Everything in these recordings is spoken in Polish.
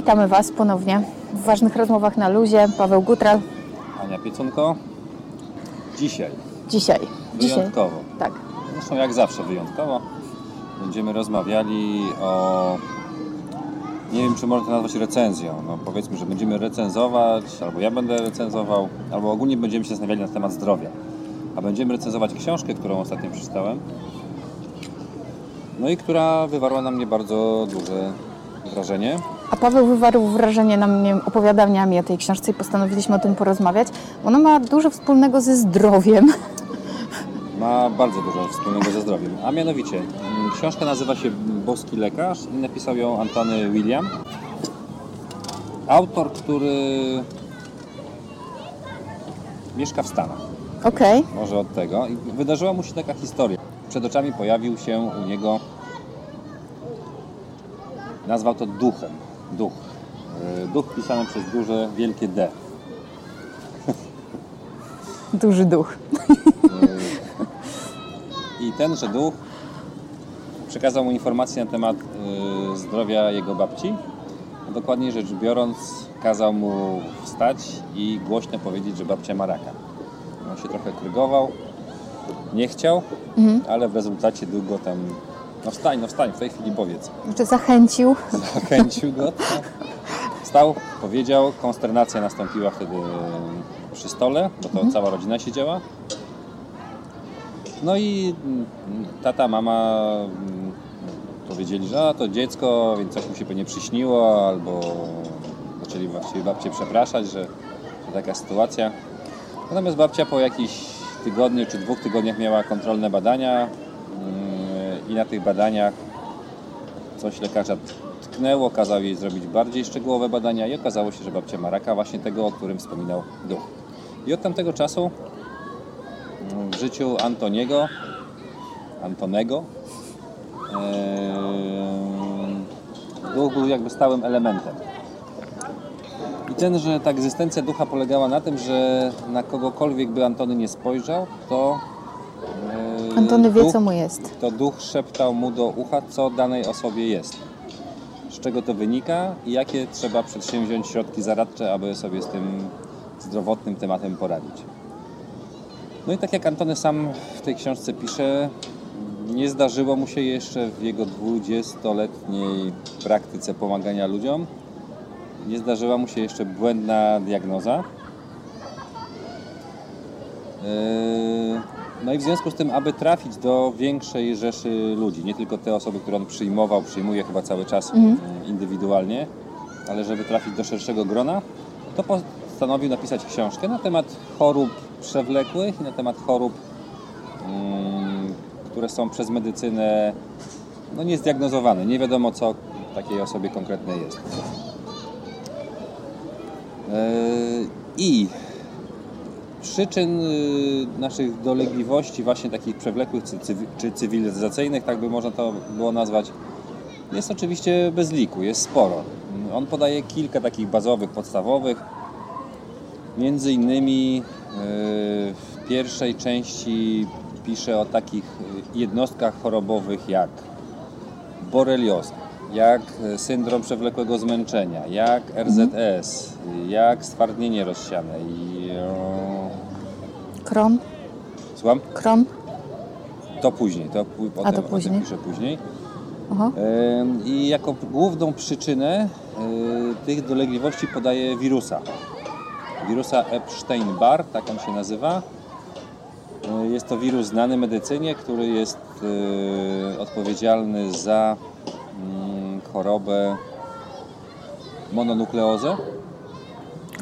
Witamy Was ponownie w ważnych rozmowach na luzie. Paweł Gutral. Ania Piecunko. Dzisiaj, Dzisiaj. Dzisiaj. wyjątkowo, Tak. zresztą jak zawsze wyjątkowo, będziemy rozmawiali o... Nie wiem, czy można to nazwać recenzją. No powiedzmy, że będziemy recenzować, albo ja będę recenzował, albo ogólnie będziemy się zastanawiali na temat zdrowia. A będziemy recenzować książkę, którą ostatnio przeczytałem. No i która wywarła na mnie bardzo duże wrażenie. A Paweł wywarł wrażenie na mnie opowiadaniami o tej książce i postanowiliśmy o tym porozmawiać. Ona ma dużo wspólnego ze zdrowiem. ma bardzo dużo wspólnego ze zdrowiem. A mianowicie, mm, książka nazywa się Boski Lekarz i napisał ją Antony William. Autor, który mieszka w Stanach. Okej. Może od tego. I wydarzyła mu się taka historia. Przed oczami pojawił się u niego, nazwał to duchem. Duch. Yy, Duch pisany przez duże, wielkie D. Duży duch. I tenże duch przekazał mu informacje na temat y, zdrowia jego babci. Dokładniej rzecz biorąc, kazał mu wstać i głośno powiedzieć, że babcia ma raka. On się trochę krygował, nie chciał, ale w rezultacie długo tam. No wstań, no wstań, w tej chwili powiedz. Znaczy zachęcił. Zachęcił go. tak. Wstał, powiedział, konsternacja nastąpiła wtedy przy stole, bo to cała rodzina siedziała. No i tata, mama mm, powiedzieli, że a, to dziecko, więc coś mu się pewnie przyśniło, albo zaczęli właściwie babcię przepraszać, że, że taka sytuacja. Natomiast babcia po jakichś tygodniu czy dwóch tygodniach miała kontrolne badania mm, i na tych badaniach coś lekarza tknęło, kazał jej zrobić bardziej szczegółowe badania i okazało się, że babcia ma raka właśnie tego, o którym wspominał duch. I od tamtego czasu w życiu Antoniego, Antonego, duch był jakby stałym elementem. I ten, że ta egzystencja ducha polegała na tym, że na kogokolwiek by Antony nie spojrzał, to Antony wie, duch- co mu jest. to duch szeptał mu do ucha, co danej osobie jest. Z czego to wynika i jakie trzeba przedsięwziąć środki zaradcze, aby sobie z tym zdrowotnym tematem poradzić. No i tak jak Antony sam w tej książce pisze, nie zdarzyło mu się jeszcze w jego 20-letniej praktyce pomagania ludziom, nie zdarzyła mu się jeszcze błędna diagnoza. Yy, No i w związku z tym, aby trafić do większej rzeszy ludzi, nie tylko te osoby, które on przyjmował, przyjmuje chyba cały czas yy, indywidualnie, ale żeby trafić do szerszego grona, to postanowił napisać książkę na temat chorób przewlekłych i na temat chorób, mm, które są przez medycynę no, niezdiagnozowane. Nie wiadomo, co takiej osobie konkretnej jest. Yy, I przyczyn y, naszych dolegliwości, właśnie takich przewlekłych czy, cywi- czy cywilizacyjnych, tak by można to było nazwać, jest oczywiście bez liku, jest sporo. On podaje kilka takich bazowych, podstawowych. Między innymi y, w pierwszej części pisze o takich y, jednostkach chorobowych jak borelioza, jak syndrom przewlekłego zmęczenia, jak RZS, jak stwardnienie rozsiane i... Kron. Słucham? Kron. To później, to potem, to o tym później. piszę później. Aha. I jako główną przyczynę y, tych dolegliwości podaje wirusa. Wirusa Epstein-Barr, tak on się nazywa. Y, Jest to wirus znany medycynie, który jest y, odpowiedzialny za mm, chorobę mononukleozę.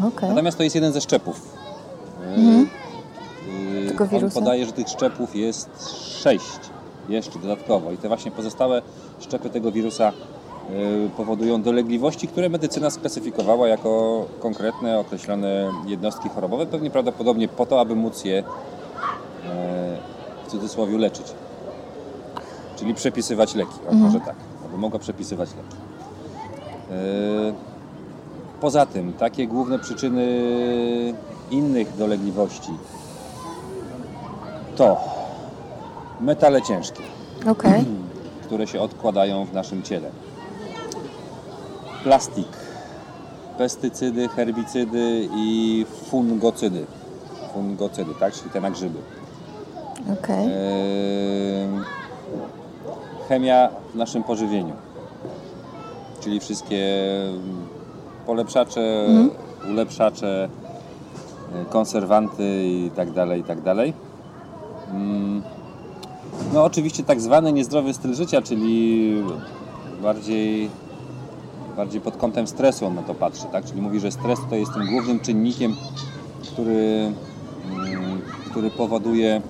Okej. Natomiast to jest jeden ze szczepów. Mhm. Y, Tego On wirusa? podaje, że tych szczepów jest sześć jeszcze dodatkowo i te właśnie pozostałe szczepy tego wirusa y, powodują dolegliwości, które medycyna specyfikowała jako konkretne, określone jednostki chorobowe, pewnie prawdopodobnie po to, aby móc je e, w cudzysłowie leczyć. Czyli przepisywać leki, o, może tak, aby mogła przepisywać leki. E, Poza tym, takie główne przyczyny innych dolegliwości to metale ciężkie, Okej. które się odkładają w naszym ciele. Plastik, pestycydy, herbicydy i fungocydy. Fungocydy, tak? Czyli te na grzyby. Okej. Eee, chemia w naszym pożywieniu. Czyli wszystkie polepszacze, ulepszacze, e, konserwanty i tak dalej, i tak dalej. Mm, No oczywiście tak zwany niezdrowy styl życia, czyli bardziej, bardziej pod kątem stresu on na to patrzy, tak? Czyli mówi, że stres to jest tym głównym czynnikiem, który, mm, który powoduje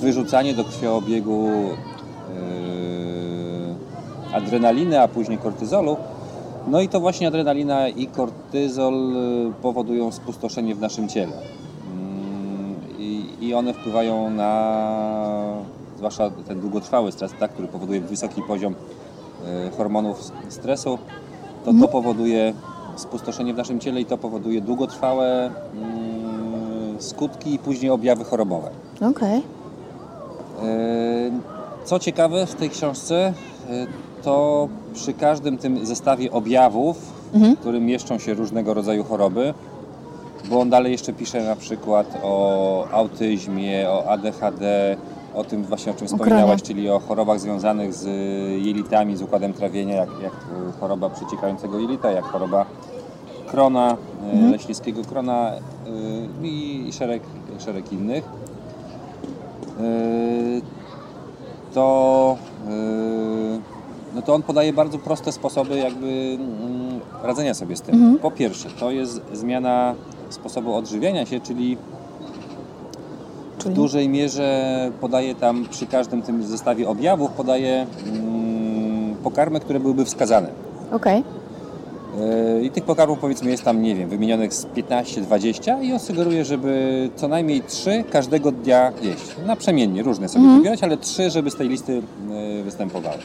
wyrzucanie do krwiobiegu yy, adrenaliny, a później kortyzolu. No i to właśnie adrenalina i kortyzol yy, powodują spustoszenie w naszym ciele. I, one wpływają na, zwłaszcza ten długotrwały stres, tak, który powoduje wysoki poziom yy, hormonów stresu, to to powoduje spustoszenie w naszym ciele i to powoduje długotrwałe mm, skutki i później objawy chorobowe. Okej. E, Co ciekawe w tej książce, e, to przy każdym tym zestawie objawów, w którym mieszczą się różnego rodzaju choroby, bo on dalej jeszcze pisze na przykład o autyzmie, o ADHD, o tym właśnie o czym wspominałaś, czyli o chorobach związanych z jelitami, z układem trawienia, jak, jak e, choroba przeciekającego jelita, jak choroba krona, e, leśnickiego krona e, i szereg, szereg innych. Yy, to, no to on podaje bardzo proste sposoby jakby mm, radzenia sobie z tym. Po pierwsze, to jest zmiana sposobu odżywiania się, czyli w Czyli? dużej mierze podaje tam przy każdym tym zestawie objawów podaje mm, pokarmy, które byłyby wskazane. Okej. Yy, I tych pokarmów powiedzmy jest tam, nie wiem, wymienionych z 15-20 i on sugeruje, żeby co najmniej 3 każdego dnia jeść. Naprzemiennie, różne sobie wybierać, ale 3, żeby z tej listy yy, występowały.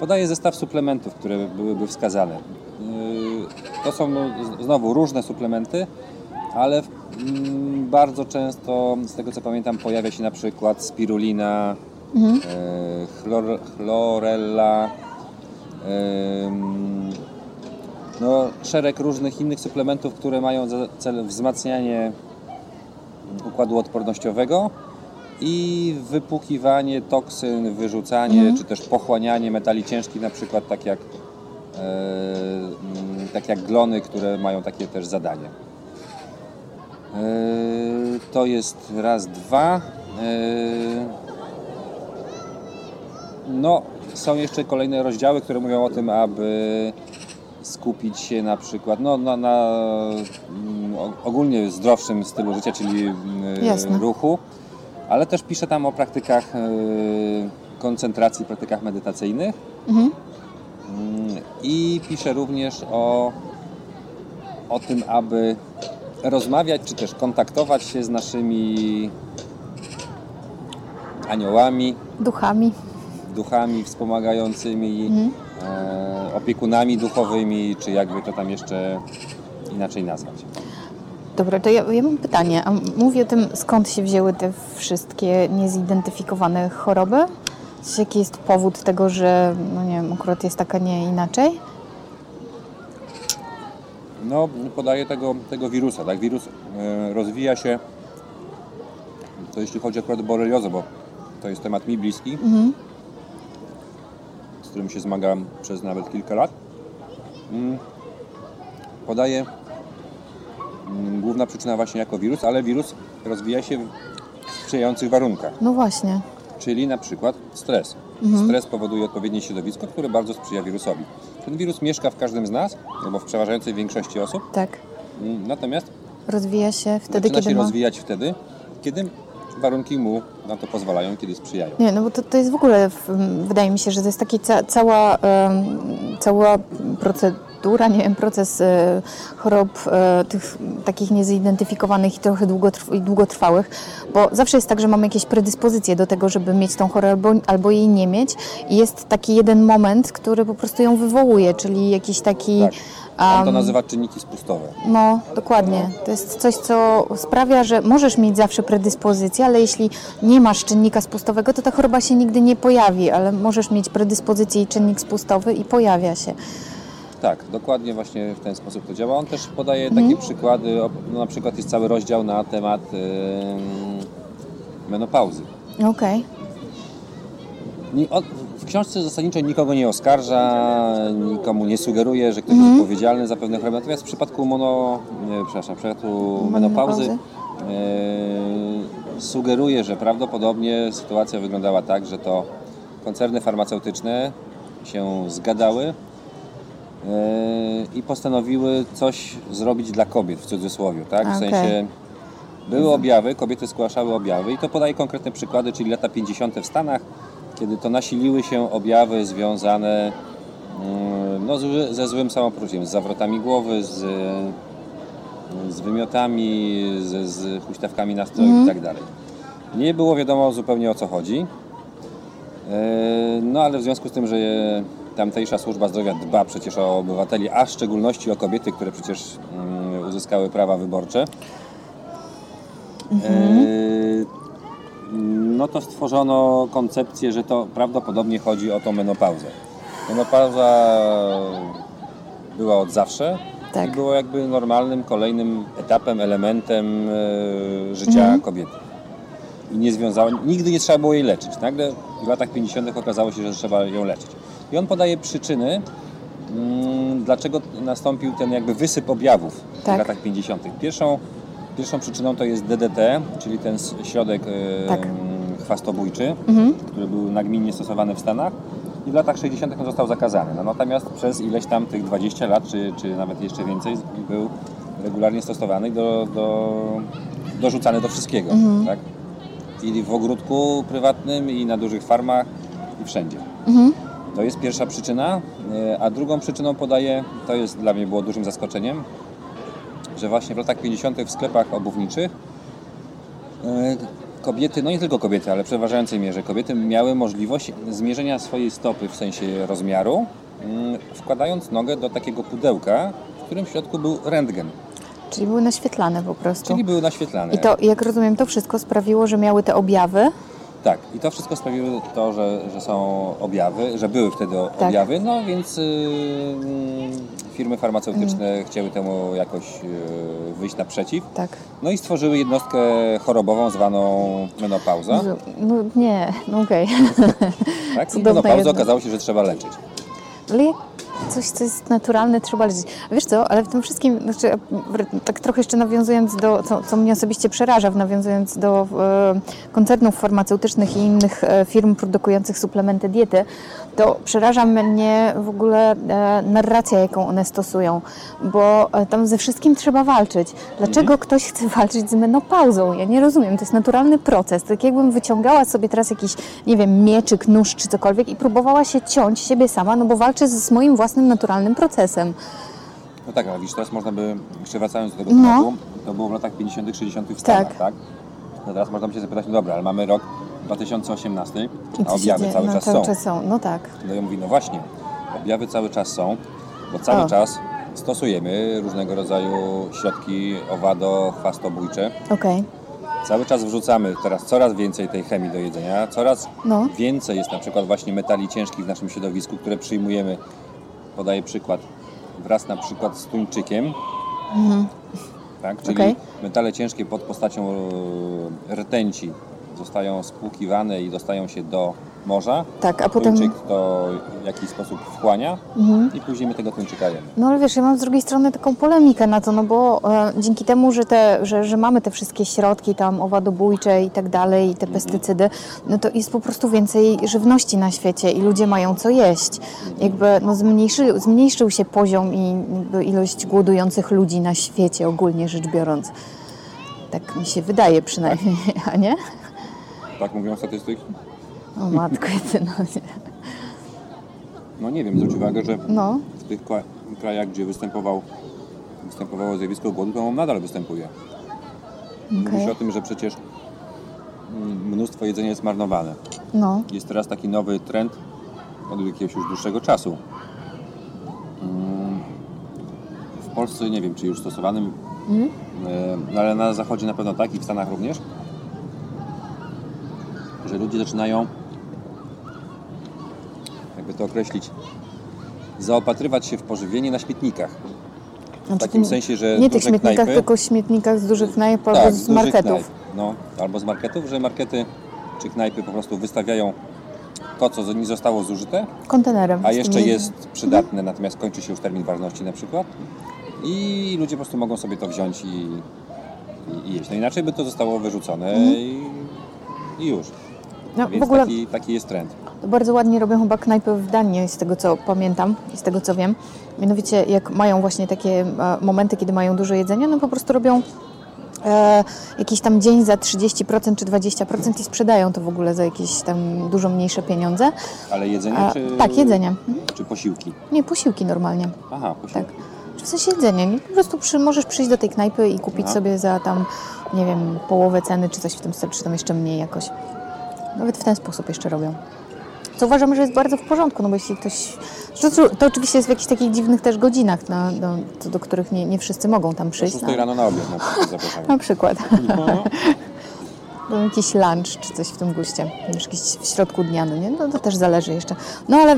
Podaje zestaw suplementów, które byłyby wskazane. Yy, To są no, znowu różne suplementy, ale mm, bardzo często, z tego co pamiętam, pojawia się na przykład spirulina, yy, chlor, chlorella, ym, no, szereg różnych innych suplementów, które mają za cel wzmacnianie układu odpornościowego i wypłukiwanie toksyn, wyrzucanie, czy też pochłanianie metali ciężkich, na przykład tak jak, e, tak jak glony, które mają takie też zadanie. E, to jest raz, dwa. E, no, są jeszcze kolejne rozdziały, które mówią o tym, aby skupić się na przykład no, na, na mm, ogólnie zdrowszym stylu życia, czyli mm, Jasne. ruchu, ale też pisze tam o praktykach koncentracji, praktykach medytacyjnych Mhm. Mm, i pisze również o, o tym, aby rozmawiać czy też kontaktować się z naszymi aniołami, Duchami. duchami wspomagającymi, e, opiekunami duchowymi, czy jakby to tam jeszcze inaczej nazwać. Dobra, to ja, ja mam pytanie. A mówię o tym, skąd się wzięły te wszystkie niezidentyfikowane choroby? W sensie, Jaki jest powód tego, że, no nie wiem, akurat jest taka, nie inaczej? No, podaje tego, tego wirusa. Tak? Wirus e, rozwija się, to jeśli chodzi akurat o boreliozę, bo to jest temat mi bliski, Mhm. z którym się zmagam przez nawet kilka lat. Mm, Podaje mm, główna przyczyna właśnie jako wirus, ale wirus rozwija się w sprzyjających warunkach. No właśnie. czyli na przykład stres. Stres powoduje odpowiednie środowisko, które bardzo sprzyja wirusowi. Ten wirus mieszka w każdym z nas, albo w przeważającej większości osób, Tak. Natomiast Rozwija się wtedy, zaczyna kiedy się ma... rozwijać wtedy, kiedy warunki mu na to pozwalają, kiedy sprzyjają. Nie, no bo to, to jest w ogóle, wydaje mi się, że to jest taki ca, cała, em, cała procedura, nie wiem, proces e, chorób e, tych takich niezidentyfikowanych i trochę długotrw- i długotrwałych, bo zawsze jest tak, że mamy jakieś predyspozycje do tego, żeby mieć tą chorobę albo, albo jej nie mieć i jest taki jeden moment, który po prostu ją wywołuje, czyli jakiś taki... Tak. On to nazywa czynniki spustowe. no, dokładnie. To jest coś, co sprawia, że możesz mieć zawsze predyspozycję, ale jeśli nie masz czynnika spustowego, to ta choroba się nigdy nie pojawi, ale możesz mieć predyspozycję i czynnik spustowy i pojawia się. Tak, dokładnie właśnie w ten sposób to działa. On też podaje takie przykłady, no, na przykład jest cały rozdział na temat ym, menopauzy. Okej. Ni- o- W książce zasadniczo nikogo nie oskarża, nikomu nie sugeruje, że ktoś jest odpowiedzialny za pewne choroby. Natomiast w przypadku mono, nie, przepraszam, w przypadku menopauzy e, sugeruje, że prawdopodobnie sytuacja wyglądała tak, że to koncerny farmaceutyczne się zgadały i postanowiły coś zrobić dla kobiet w cudzysłowie, tak? W Okej. sensie były objawy, kobiety zgłaszały objawy i to podaje konkretne przykłady, czyli lata 50. w Stanach, kiedy to nasiliły się objawy związane mm, no, ze złym samopoczuciem, z zawrotami głowy, z, z wymiotami, z, z huśtawkami nastroju i tak dalej. Nie było wiadomo zupełnie o co chodzi. No ale w związku z tym, że tamtejsza służba zdrowia dba przecież o obywateli, a w szczególności o kobiety, które przecież mm, uzyskały prawa wyborcze, e, no to stworzono koncepcję, że to prawdopodobnie chodzi o tą menopauzę. Menopauza była od zawsze Tak. i było jakby normalnym kolejnym etapem, elementem e, życia kobiety. I nie nigdy nie trzeba było jej leczyć. Nagle w latach 50. okazało się, że trzeba ją leczyć. I on podaje przyczyny, mm, dlaczego nastąpił ten jakby wysyp objawów w Tak. latach 50. Pierwszą, pierwszą przyczyną to jest DDT, czyli ten środek e, Tak. chwastobójczy, Mhm. który był nagminnie stosowany w Stanach i w latach 60. on został zakazany. No, natomiast przez ileś tam tych 20 lat, czy, czy nawet jeszcze więcej, był regularnie stosowany i do, do, dorzucany do wszystkiego. Tak? I w ogródku prywatnym, i na dużych farmach, i wszędzie. Mhm. To jest pierwsza przyczyna, e, a drugą przyczyną podaję, to jest dla mnie było dużym zaskoczeniem, że właśnie w latach 50. w sklepach obuwniczych e, kobiety, no nie tylko kobiety, ale w przeważającej mierze kobiety miały możliwość zmierzenia swojej stopy w sensie rozmiaru, mm, wkładając nogę do takiego pudełka, w którym w środku był rentgen, Czyli były naświetlane po prostu. czyli były naświetlane. I to, jak rozumiem, to wszystko sprawiło, że miały te objawy. Tak, i to wszystko sprawiło to, że, że są objawy, że były wtedy Tak. objawy, no więc yy, mm, firmy farmaceutyczne chciały temu jakoś yy, wyjść naprzeciw. Tak. No i stworzyły jednostkę chorobową zwaną menopauza. No nie, no okej. Tak? I jednostka. okazało się, że trzeba leczyć. Jak coś, co jest naturalne, trzeba leczyć. Wiesz co, ale w tym wszystkim, znaczy, tak trochę jeszcze nawiązując do, co, co mnie osobiście przeraża, nawiązując do e, koncernów farmaceutycznych i innych e, firm produkujących suplementy diety, to przeraża mnie w ogóle e, narracja, jaką one stosują, bo e, tam ze wszystkim trzeba walczyć. Dlaczego ktoś chce walczyć z menopauzą? Ja nie rozumiem, to jest naturalny proces. Tak jakbym wyciągała sobie teraz jakiś, nie wiem, mieczyk, nóż czy cokolwiek i próbowała się ciąć siebie sama, no bo walczę z moim własnym naturalnym procesem. No tak, ale widzisz, teraz można by, jeszcze wracając do tego No. tematu, to było w latach 50., 60. w Stanach, Tak. tak? No teraz można by się zapytać, no dobra, ale mamy rok 2018, I a objawy cały no, czas cały są. czas są. No tak. No ja mówię, no właśnie, objawy cały czas są, bo cały O. czas stosujemy różnego rodzaju środki owado, chwastobójcze. Okej. Cały czas wrzucamy teraz coraz więcej tej chemii do jedzenia, coraz No. więcej jest na przykład właśnie metali ciężkich w naszym środowisku, które przyjmujemy. Podaję przykład, wraz na przykład z tuńczykiem, tak? czyli Okej. metale ciężkie pod postacią e, rtęci zostają spłukiwane i dostają się do morza. Tak, a potem... Tuńczyk to w jakiś sposób wchłania i później my tego tuńczyka jemy. No ale wiesz, ja mam z drugiej strony taką polemikę na to, no bo e, dzięki temu, że, te, że, że mamy te wszystkie środki tam owadobójcze i tak dalej, i te pestycydy, no to jest po prostu więcej żywności na świecie i ludzie mają co jeść. Jakby no zmniejszy, zmniejszył się poziom i ilość głodujących ludzi na świecie ogólnie rzecz biorąc. Tak mi się wydaje przynajmniej, a nie? Tak mówią statystyki? O matko jedyna. No nie wiem, zwróć uwagę, że No, w tych krajach, gdzie występował, występowało zjawisko głodu, to on nadal występuje. Mówi okej. się o tym, że przecież mm, mnóstwo jedzenia jest marnowane. No, Jest teraz taki nowy trend od jakiegoś już dłuższego czasu. Mm, W Polsce nie wiem, czy już stosowanym, Mhm. e, no ale na zachodzie na pewno tak i w Stanach również, że ludzie zaczynają, jakby to określić, zaopatrywać się w pożywienie na śmietnikach. W Znaczy, takim sensie, że Nie tych śmietnikach, knajpy, tylko śmietnikach z dużych knajp tak, albo z z dużych marketów. Knajp, no, albo z marketów, że markety czy knajpy po prostu wystawiają to, co nie zostało zużyte, Kontenerem. a z jeszcze jest przydatne, natomiast kończy się już termin ważności na przykład. I ludzie po prostu mogą sobie to wziąć i, i, i jeść. No inaczej by to zostało wyrzucone i, i już. No, Więc w ogóle taki, taki jest trend. To bardzo ładnie robią chyba knajpy w Danii, z tego co pamiętam i z tego co wiem. Mianowicie jak mają właśnie takie e, momenty, kiedy mają dużo jedzenia, no po prostu robią e, jakiś tam dzień za 30% czy 20% i sprzedają to w ogóle za jakieś tam dużo mniejsze pieniądze. Ale jedzenie czy... tak, jedzenie. Mhm. Czy posiłki? Nie, posiłki normalnie. Aha, posiłki. Tak. Czy w sensie jedzenie. Nie? Po prostu przy, możesz przyjść do tej knajpy i kupić Aha. sobie za tam, nie wiem, połowę ceny czy coś w tym stylu, czy tam jeszcze mniej jakoś. Nawet w ten sposób jeszcze robią. Co uważam, że jest bardzo w porządku, no bo jeśli ktoś... To, to oczywiście jest w jakichś takich dziwnych też godzinach, no, no, do których nie, nie wszyscy mogą tam przyjść. 6 No, rano na obiad na przykład zapraszamy. na przykład. No. No, jakiś lunch czy coś w tym guście. Już jakiś w środku dnia, no nie? No, to też zależy jeszcze. No ale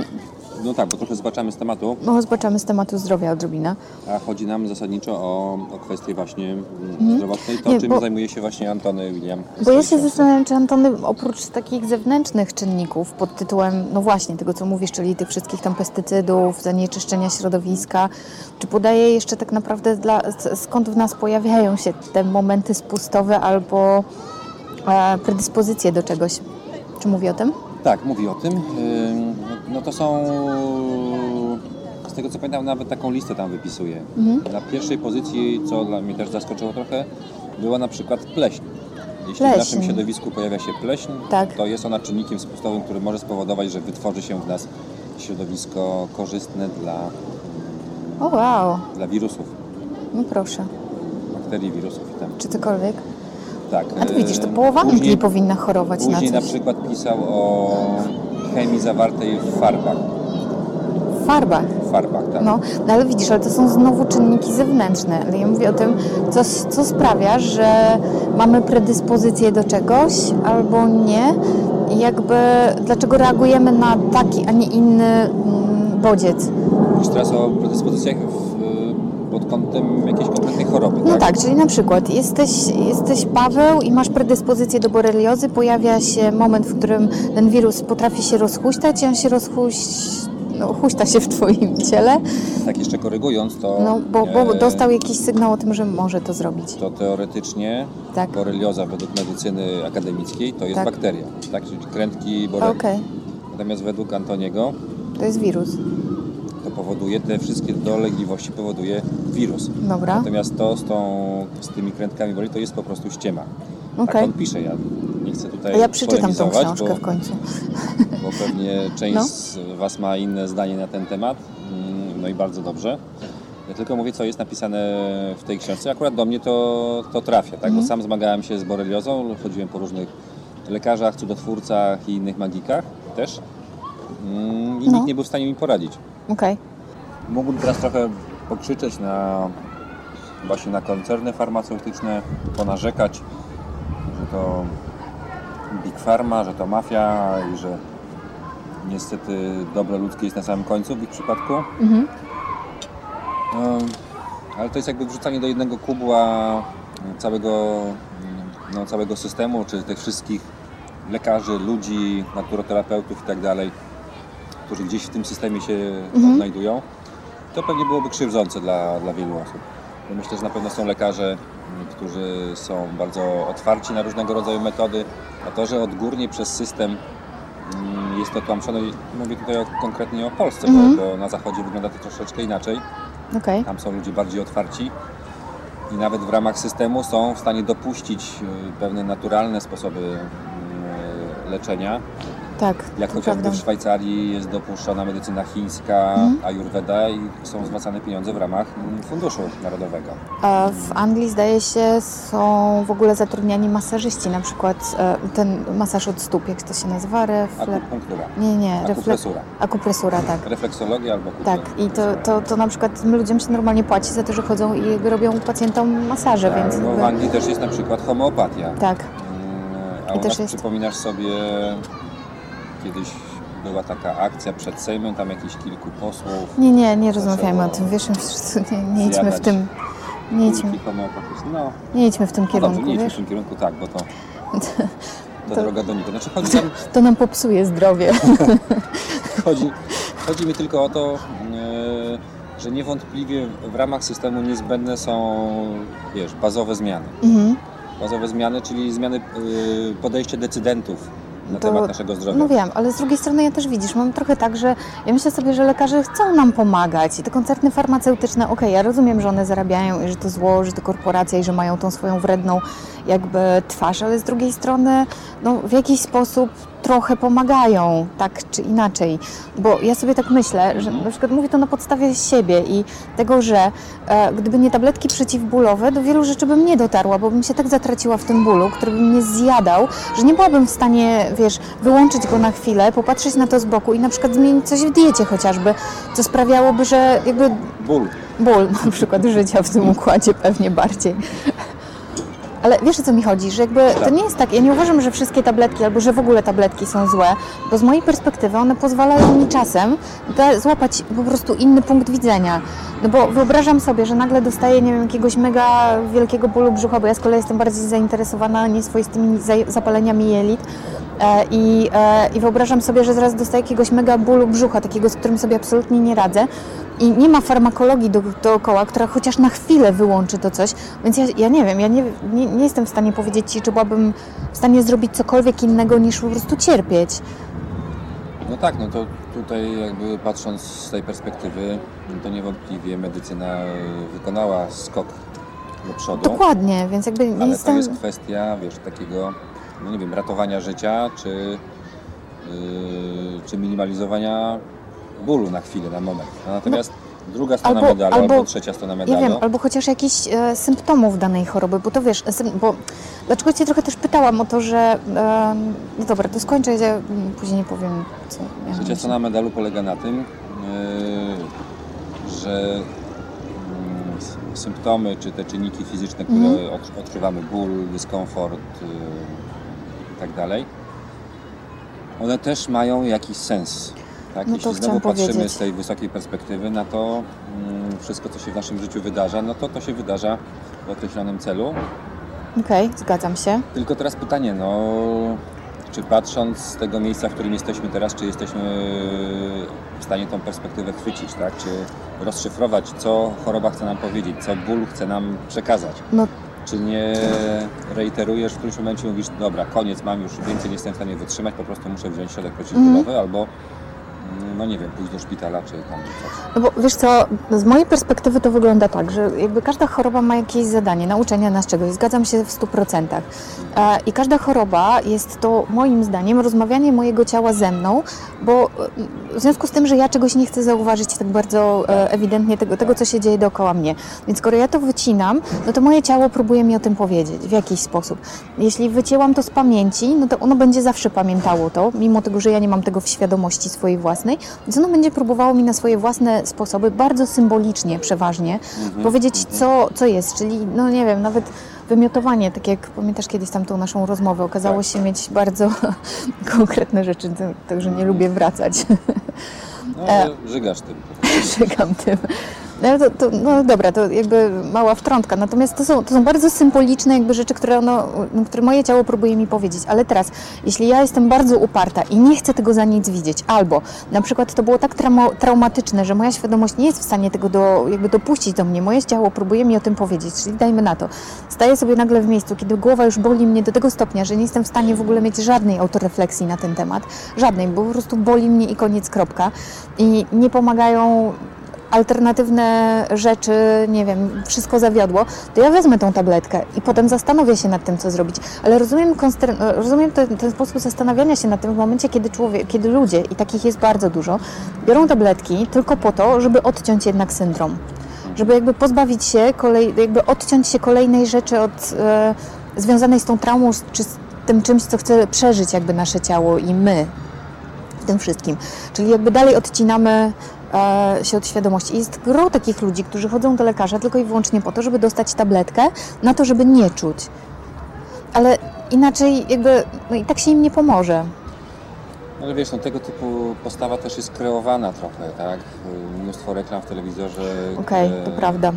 no tak, bo trochę zbaczamy z tematu, no, zobaczymy z tematu zdrowia odrobinę. a chodzi nam zasadniczo o, o kwestie właśnie mm, zdrowotnej, to Mhm. Nie, czym bo- zajmuje się właśnie Antony William. Bo ja się zastanawiam, czy Antony oprócz takich zewnętrznych czynników pod tytułem, no właśnie, tego co mówisz, czyli tych wszystkich tam pestycydów, zanieczyszczenia środowiska, czy podaje jeszcze tak naprawdę dla, skąd w nas pojawiają się te momenty spustowe albo e, predyspozycje do czegoś? Czy mówi o tym? Tak, mówi o tym. Ym, No to są, z tego co pamiętam, nawet taką listę tam wypisuje. Mhm. Na pierwszej pozycji, co dla mnie też zaskoczyło trochę, była na przykład pleśń. Jeśli w naszym środowisku pojawia się pleśń, Tak. to jest ona czynnikiem spustowym, który może spowodować, że wytworzy się w nas środowisko korzystne dla, O wow, dla wirusów, no proszę, bakterii, wirusów i tam. czy cokolwiek. Tak. A to widzisz, to e, połowa Anglii później- powinna chorować na Później na coś. przykład pisał o chemii zawartej w farbach. W farbach. W farbach, tak. No, no ale widzisz, ale to są znowu czynniki zewnętrzne. Ale ja mówię o tym, co, co sprawia, że mamy predyspozycję do czegoś albo nie. I jakby dlaczego reagujemy na taki, a nie inny mm, bodziec. Mówisz teraz o predyspozycjach w, y, pod kątem jakiejś konkretnej choroby, No tak? tak, czyli na przykład jesteś, jesteś Paweł i masz predyspozycję do boreliozy, pojawia się moment, w którym ten wirus potrafi się rozhuśtać i on się rozhuś... No, huśta się w Twoim ciele, Tak jeszcze korygując, to, no, bo, bo e, dostał jakiś sygnał o tym, że może to zrobić. to teoretycznie Tak. borelioza według medycyny akademickiej to jest Tak. bakteria, tak? Czyli krętki borelii. Okej, Natomiast według Antoniego to jest wirus. Powoduje, te wszystkie dolegliwości powoduje wirus. Dobra, Natomiast to z, tą, z tymi krętkami borelii to jest po prostu ściema. Tak okej. on pisze, ja nie chcę tutaj A ja przeczytam tą książkę bo, w końcu. bo pewnie część No. z Was ma inne zdanie na ten temat. Mm, No i bardzo dobrze. Ja tylko mówię, co jest napisane w tej książce. Akurat do mnie to, to trafia, tak? Mhm. bo sam zmagałem się z boreliozą, chodziłem po różnych lekarzach, cudotwórcach i innych magikach też. Mm, I No. nikt nie był w stanie mi poradzić. Okej, Mógłbym teraz trochę pokrzyczeć na właśnie na koncerny farmaceutyczne, ponarzekać, że to Big Pharma, że to mafia i że niestety dobro ludzkie jest na samym końcu w ich przypadku. mhm. No, ale to jest jakby wrzucanie do jednego kubła całego, no, całego systemu, czy tych wszystkich lekarzy, ludzi, naturoterapeutów i tak dalej, którzy gdzieś w tym systemie się Mhm. odnajdują. To pewnie byłoby krzywdzące dla, dla wielu osób. Myślę, że na pewno są lekarze, m, którzy są bardzo otwarci na różnego rodzaju metody, a to, że odgórnie przez system mm, jest to tłamszone, mówię tutaj o, konkretnie o Polsce, Mhm. bo, bo na zachodzie wygląda to troszeczkę inaczej. okej. Tam są ludzie bardziej otwarci i nawet w ramach systemu są w stanie dopuścić y, pewne naturalne sposoby y, leczenia. Tak, Jak chociażby prawda. w Szwajcarii jest dopuszczona medycyna chińska, Mhm. ayurveda i są zwracane pieniądze w ramach mm, funduszu narodowego. A w Anglii zdaje się są w ogóle zatrudniani masażyści, na przykład e, ten masaż od stóp, jak to się nazywa? Refle... Akupunktura, Nie, nie, akupresura, akupresura, tak. refleksologia albo Tak, i to, to, to na przykład ludziom się normalnie płaci za to, że chodzą i robią pacjentom masaże, Tak, więc no, w. Anglii też jest na przykład homeopatia. Tak, Mm, A I też jest- przypominasz sobie kiedyś była taka akcja przed Sejmem, tam jakichś kilku posłów. Nie, nie, nie rozmawiajmy o tym. Wiesz, nie, nie idźmy w tym. Nie idźmy. No, nie idźmy w tym no dobrze, kierunku, nie idźmy w tym kierunku, tak, bo to, to, To- droga do niego. Znaczy chodzi, tam, To nam popsuje zdrowie. chodzi, chodzi mi tylko o to, e, że niewątpliwie w ramach systemu niezbędne są, wiesz, bazowe zmiany. Mhm. Bazowe zmiany, czyli zmiany y, podejście decydentów na To- temat naszego zdrowia. No wiem, ale z drugiej strony ja też widzisz, mam trochę tak, że ja myślę sobie, że lekarze chcą nam pomagać i te koncerny farmaceutyczne, okej, ja rozumiem, że one zarabiają i że to zło, że to korporacja i że mają tą swoją wredną jakby twarz, ale z drugiej strony no, w jakiś sposób trochę pomagają, tak czy inaczej. Bo ja sobie tak myślę, że na przykład mówię to na podstawie siebie i tego, że e, gdyby nie tabletki przeciwbólowe, do wielu rzeczy bym nie dotarła, bo bym się tak zatraciła w tym bólu, który by mnie zjadał, że nie byłabym w stanie, wiesz, wyłączyć go na chwilę, popatrzeć na to z boku i na przykład zmienić coś w diecie chociażby, co sprawiałoby, że jakby Ból. ból na przykład życia w tym układzie pewnie bardziej. Ale wiesz o co mi chodzi, że jakby to nie jest tak, ja nie uważam, że wszystkie tabletki albo że w ogóle tabletki są złe, bo z mojej perspektywy one pozwalają mi czasem złapać po prostu inny punkt widzenia. No bo wyobrażam sobie, że nagle dostaję, nie wiem, jakiegoś mega wielkiego bólu brzucha, bo ja z kolei jestem bardziej zainteresowana nieswoistymi za- zapaleniami jelit i, e, i wyobrażam sobie, że zaraz dostaję jakiegoś mega bólu brzucha, takiego, z którym sobie absolutnie nie radzę i nie ma farmakologii do, dookoła, która chociaż na chwilę wyłączy to coś, więc ja, ja nie wiem, ja nie, nie, nie jestem w stanie powiedzieć Ci, czy byłabym w stanie zrobić cokolwiek innego niż po prostu cierpieć. No tak, no to tutaj jakby patrząc z tej perspektywy, no to niewątpliwie medycyna wykonała skok do przodu. Dokładnie, więc jakby nie Ale to jestem... jest kwestia, wiesz, takiego, no nie wiem, ratowania życia, czy, yy, czy minimalizowania bólu na chwilę, na moment. A natomiast druga strona No, albo- medalu, albo, albo- trzecia strona Ja medalu, wiem, albo chociaż jakichś e, symptomów danej choroby, bo to wiesz, sym- bo dlaczego Cię trochę też pytałam o to, że e, no dobra, to skończę, ja mm, później nie powiem, co miałam Trzecia strona medalu polega na tym, yy, że mm, symptomy czy te czynniki fizyczne, które od- odczuwamy, ból, dyskomfort yy, tak dalej, one też mają jakiś sens. Tak? No Jeśli znowu patrzymy powiedzieć. z tej wysokiej perspektywy na to mm, wszystko, co się w naszym życiu wydarza, no to to się wydarza w określonym celu. Okej, zgadzam się. Tylko teraz pytanie, no, czy patrząc z tego miejsca, w którym jesteśmy teraz, czy jesteśmy w stanie tą perspektywę chwycić, tak? Czy rozszyfrować, co choroba chce nam powiedzieć, co ból chce nam przekazać? No Czy nie reiterujesz w którymś momencie, mówisz, dobra, koniec, mam już więcej, nie jestem w stanie wytrzymać, po prostu muszę wziąć środek przeciwbólowy, albo mm, no nie wiem, pójść do szpitala, czy tam coś. No bo wiesz co, z mojej perspektywy to wygląda tak, że jakby każda choroba ma jakieś zadanie, nauczenia nas czegoś, zgadzam się w 100%. E, I każda choroba jest to moim zdaniem rozmawianie mojego ciała ze mną, bo e, w związku z tym, że ja czegoś nie chcę zauważyć tak bardzo e, ewidentnie tego, tego, co się dzieje dookoła mnie. Więc skoro ja to wycinam, no to moje ciało próbuje mi o tym powiedzieć w jakiś sposób. Jeśli wycięłam to z pamięci, no to ono będzie zawsze pamiętało to, mimo tego, że ja nie mam tego w świadomości swojej własnej, więc ono będzie próbowało mi na swoje własne sposoby, bardzo symbolicznie przeważnie, powiedzieć, co, co jest. Czyli, no nie wiem, nawet wymiotowanie, tak jak pamiętasz kiedyś tamtą naszą rozmowę, okazało Tak. się mieć bardzo konkretne rzeczy, także nie lubię wracać. No, E. ale żygasz tym. Szykam tym. No, to, to, no dobra, to jakby mała wtrątka. Natomiast to są, to są bardzo symboliczne jakby rzeczy, które, ono, no, które moje ciało próbuje mi powiedzieć. Ale teraz, jeśli ja jestem bardzo uparta i nie chcę tego za nic widzieć, albo na przykład to było tak traumatyczne, że moja świadomość nie jest w stanie tego do, jakby dopuścić do mnie, moje ciało próbuje mi o tym powiedzieć, czyli dajmy na to, staję sobie nagle w miejscu, kiedy głowa już boli mnie do tego stopnia, że nie jestem w stanie w ogóle mieć żadnej autorefleksji na ten temat, żadnej, bo po prostu boli mnie i koniec, kropka. I nie pomagają alternatywne rzeczy, nie wiem, wszystko zawiodło, to ja wezmę tą tabletkę i potem zastanowię się nad tym, co zrobić. Ale rozumiem, rozumiem ten, ten sposób zastanawiania się nad tym w momencie, kiedy człowiek, kiedy ludzie, i takich jest bardzo dużo, biorą tabletki tylko po to, żeby odciąć jednak syndrom. Żeby jakby pozbawić się, kolej, jakby odciąć się kolejnej rzeczy od, e, związanej z tą traumą, czy z tym czymś, co chce przeżyć jakby nasze ciało i my w tym wszystkim. Czyli jakby dalej odcinamy się od świadomości. Jest gro takich ludzi, którzy chodzą do lekarza tylko i wyłącznie po to, żeby dostać tabletkę, na to, żeby nie czuć. Ale inaczej jakby, no i tak się im nie pomoże. Ale wiesz, no tego typu postawa też jest kreowana trochę, tak? Mnóstwo reklam w telewizorze, Okej, które to prawda.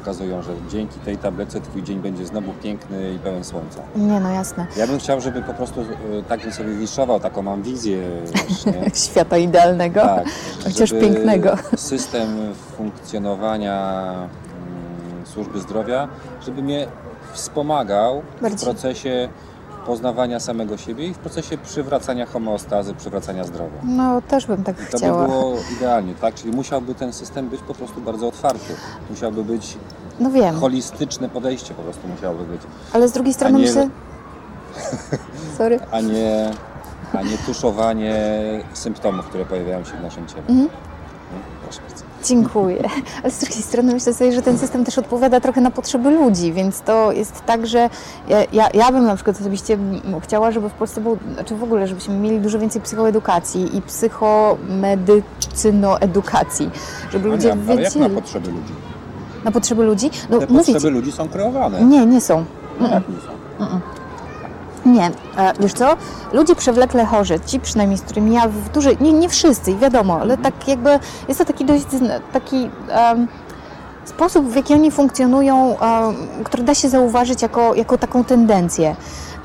Pokazują, że dzięki tej tablece twój dzień będzie znowu piękny i pełen słońca. Nie, no jasne. Ja bym chciał, żeby po prostu e, tak bym sobie wiszował, taką mam wizję. Świata idealnego, Tak, chociaż pięknego. System funkcjonowania mm, służby zdrowia, żeby mnie wspomagał w Bardziej. procesie poznawania samego siebie i w procesie przywracania homeostazy, przywracania zdrowia. No też bym tak I to chciała. by było idealnie, tak? Czyli musiałby ten system być po prostu bardzo otwarty. Musiałby być No wiem, holistyczne podejście po prostu musiałoby być, ale z drugiej strony nie- myślę... Sorry. a nie, a nie tuszowanie symptomów, które pojawiają się w naszym ciele. Mhm. No, Proszę bardzo. Dziękuję. Ale z drugiej strony myślę sobie, że ten system też odpowiada trochę na potrzeby ludzi, więc to jest tak, że ja, ja, ja bym na przykład osobiście chciała, żeby w Polsce był, znaczy w ogóle, żebyśmy mieli dużo więcej psychoedukacji i psychomedycynoedukacji, żeby ludzie Ania, ale jak na wiedzieli. potrzeby ludzi? Na potrzeby ludzi? No Te mówię potrzeby ludzi są kreowane. nie, nie są. No jak nie są? Nie, e, wiesz co? Ludzie przewlekle chorzy, ci przynajmniej, z którymi ja w dużej, nie, nie wszyscy, wiadomo, ale tak jakby jest to taki dość taki sposób, w jaki oni funkcjonują, który da się zauważyć jako, jako taką tendencję.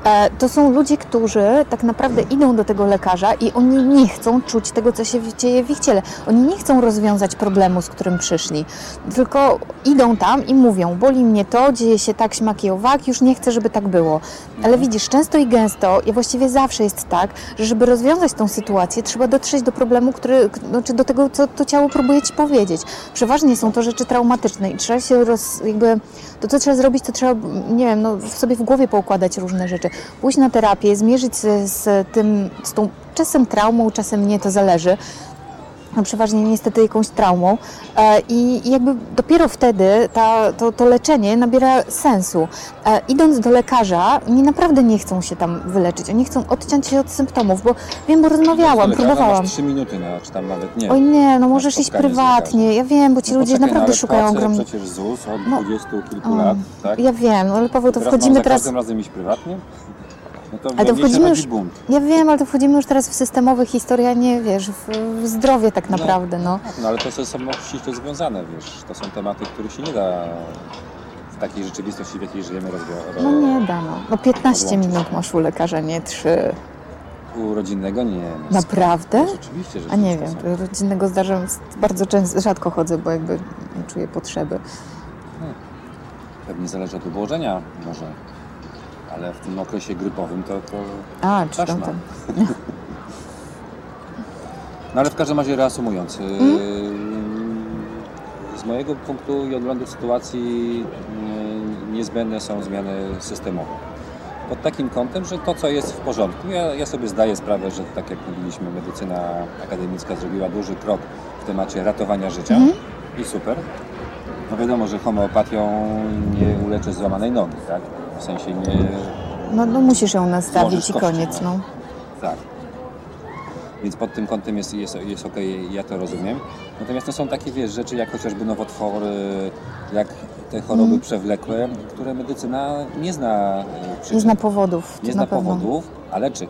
E, To są ludzie, którzy tak naprawdę idą do tego lekarza i oni nie chcą czuć tego, co się dzieje w ich ciele. Oni nie chcą rozwiązać problemu, z którym przyszli, tylko idą tam i mówią, boli mnie to, dzieje się tak, śmak i owak, już nie chcę, żeby tak było. Ale widzisz, często i gęsto, i właściwie zawsze jest tak, że żeby rozwiązać tą sytuację, trzeba dotrzeć do problemu, który, znaczy do tego, co to ciało próbuje ci powiedzieć. Przeważnie są to rzeczy traumatyczne i trzeba się roz, jakby, to co trzeba zrobić, to trzeba, nie wiem, no, sobie w głowie poukładać różne rzeczy. Pójść na terapię, zmierzyć się z tym, z tą czasem traumą, czasem nie, to zależy no przeważnie niestety jakąś traumą e, i jakby dopiero wtedy ta, to, to leczenie nabiera sensu. E, Idąc do lekarza, oni naprawdę nie chcą się tam wyleczyć, oni chcą odciąć się od symptomów, bo wiem, bo rozmawiałam, Lekarza próbowałam. Masz 3 minuty na, czy tam nawet nie. Oj nie, no możesz iść prywatnie, ja wiem, bo ci No ludzie poczekaj, no naprawdę szukają ogromnie. przecież ZUS od No. 20 kilku lat, tak? Ja wiem, no ale Paweł, to teraz wchodzimy mam za teraz... każdym razem iść prywatnie? No to Ale to wchodzimy już- bunt. Ja wiem, ale to wchodzimy już teraz w systemowe historie, a nie wiesz, w, w zdrowie tak naprawdę, no. No ale to są ściśle związane, wiesz. To są tematy, których się nie da w takiej rzeczywistości, w jakiej żyjemy, rozwiązać. No nie da, no. No 15 Odłączyć. minut masz u lekarza, nie 3. U rodzinnego nie. No, Naprawdę? skąd? Rzeczywiście, że A nie wiem, są- rodzinnego zdarzam, bardzo często, rzadko chodzę, bo jakby nie czuję potrzeby. Pewnie zależy od ułożenia może. Ale w tym okresie grypowym to, to A, czy tam. No ale w każdym razie reasumując, yy, z mojego punktu i oglądu sytuacji yy, niezbędne są zmiany systemowe. Pod takim kątem, że to co jest w porządku, ja, ja sobie zdaję sprawę, że tak jak mówiliśmy, medycyna akademicka zrobiła duży krok w temacie ratowania życia Mhm. i super. No wiadomo, że homeopatią nie uleczy złamanej nogi, tak? W sensie nie, No, no musisz ją nastawić i koniec, no. no. Tak. Więc pod tym kątem jest, jest, jest ok, ja to rozumiem. Natomiast to są takie wiesz, rzeczy jak chociażby nowotwory, jak te choroby Mhm. przewlekłe, które medycyna nie zna e, przyczyn, Nie zna powodów, nie zna powodów, a leczy.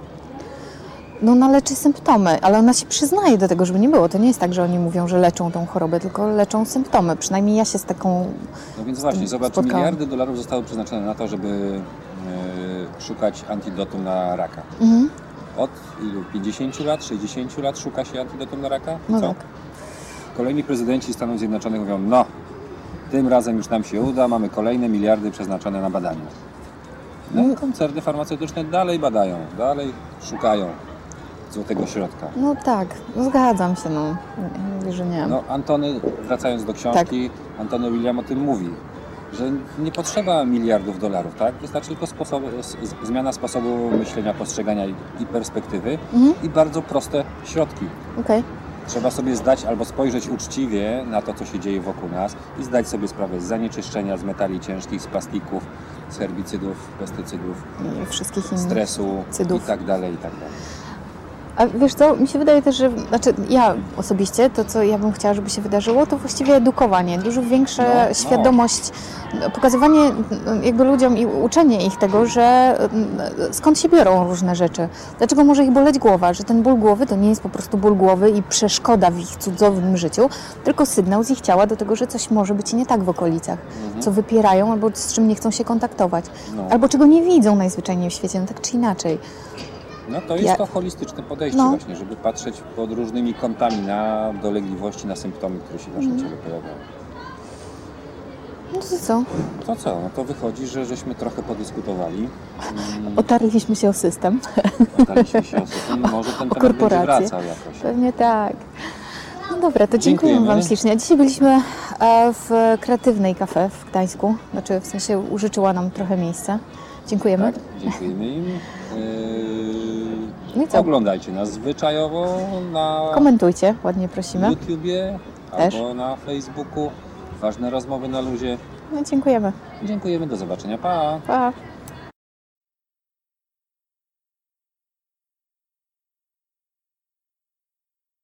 No ona leczy symptomy, ale ona się przyznaje do tego, żeby nie było. To nie jest tak, że oni mówią, że leczą tą chorobę, tylko leczą symptomy. Przynajmniej ja się z taką... No więc właśnie, zobacz, spotkałam. miliardy dolarów zostały przeznaczone na to, żeby e, szukać antidotum na raka. Mhm. Od ilu? 50 lat, 60 lat szuka się antidotum na raka? No Co? tak. Kolejni prezydenci Stanów Zjednoczonych mówią, no, tym razem już nam się uda, mamy kolejne miliardy przeznaczone na badania. No i koncerny farmaceutyczne dalej badają, dalej szukają złotego środka. No tak, no zgadzam się, no. Mówię, że nie. No, Antony, wracając do książki, Tak. Antony William o tym mówi, że nie potrzeba miliardów dolarów, tak? Wystarczy tylko z, zmiana sposobu myślenia, postrzegania i, i perspektywy Mhm. i bardzo proste środki. Okej. Trzeba sobie zdać albo spojrzeć uczciwie na to, co się dzieje wokół nas i zdać sobie sprawę z zanieczyszczenia, z metali ciężkich, z plastików, z herbicydów, pestycydów, I wszystkich innych. stresu Cydów. i tak dalej, i tak dalej. A wiesz co, mi się wydaje też, że, znaczy ja osobiście, to co ja bym chciała, żeby się wydarzyło, to właściwie edukowanie, dużo większa No, no. świadomość, pokazywanie jakby ludziom i uczenie ich tego, że skąd się biorą różne rzeczy, dlaczego może ich boleć głowa, że ten ból głowy to nie jest po prostu ból głowy i przeszkoda w ich cudownym życiu, tylko sygnał z ich ciała do tego, że coś może być nie tak w okolicach, co wypierają albo z czym nie chcą się kontaktować, No. albo czego nie widzą najzwyczajniej w świecie, no tak czy inaczej. No to jest Ja- to holistyczne podejście No. właśnie, żeby patrzeć pod różnymi kątami na dolegliwości, na symptomy, które się w Mhm. naszym ciele pojawiają. No to co? To co? No to wychodzi, że żeśmy trochę podyskutowali. Mm, Otarliśmy się o system. Oddaliśmy się o system. Może ten temat będzie wracał jakoś. Pewnie tak. No dobra, to dziękujemy Dziękujemy. Wam ślicznie. Dzisiaj byliśmy e, w kreatywnej kafe w Gdańsku. Znaczy w sensie użyczyła nam trochę miejsca. Dziękujemy. Tak, dziękujemy im. No i co? oglądajcie nas zwyczajowo na Komentujcie, ładnie prosimy. YouTubie Też. albo na Facebooku. Ważne rozmowy na luzie. No, dziękujemy. Dziękujemy, do zobaczenia. Pa! Pa.